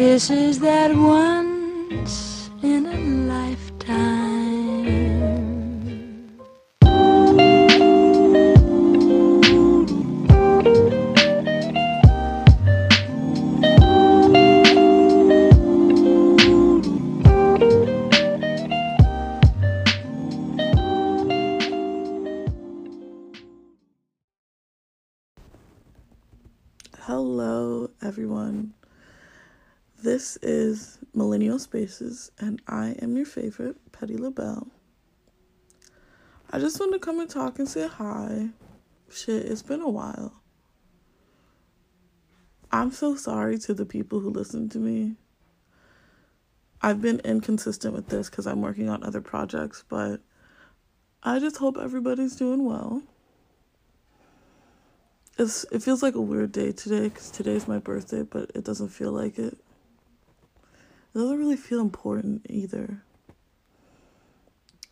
This is that once in a lifetime. Hello, everyone. This is Millennial Spaces, and I am your favorite, Petty LaBelle. I just want to come and talk and say hi. Shit, it's been a while. I'm so sorry to the people who listen to me. I've been inconsistent with this because I'm working on other projects, but I just hope everybody's doing well. It's, it feels like a weird day today because today's my birthday, but it doesn't feel like it. It doesn't really feel important either.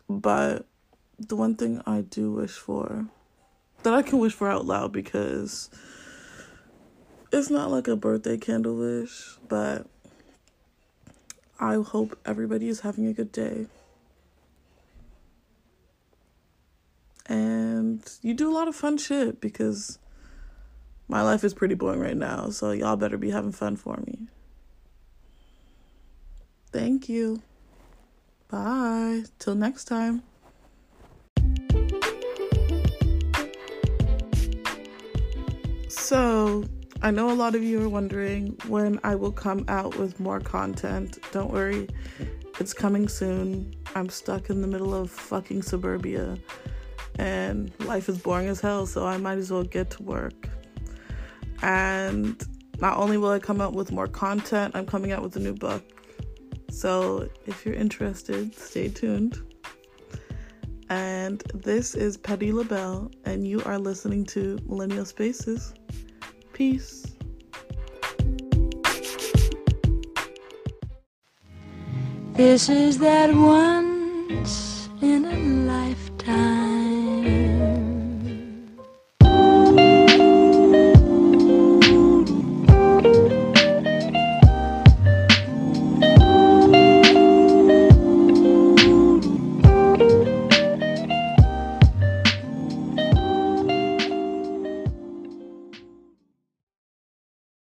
But the one thing I do wish for, that I can wish for out loud because it's not like a birthday candle wish, but I hope everybody is having a good day. And you do a lot of fun shit because my life is pretty boring right now, so y'all better be having fun for me. Thank you. Bye. Till next time. So, I know a lot of you are wondering when I will come out with more content. Don't worry, it's coming soon. I'm stuck in the middle of fucking suburbia, and life is boring as hell, so I might as well get to work. And not only will I come out with more content, I'm coming out with a new book. So if you're interested, stay tuned. And this is Petty LaBelle, and you are listening to Millennial Spaces. Peace. This is that once in a lifetime.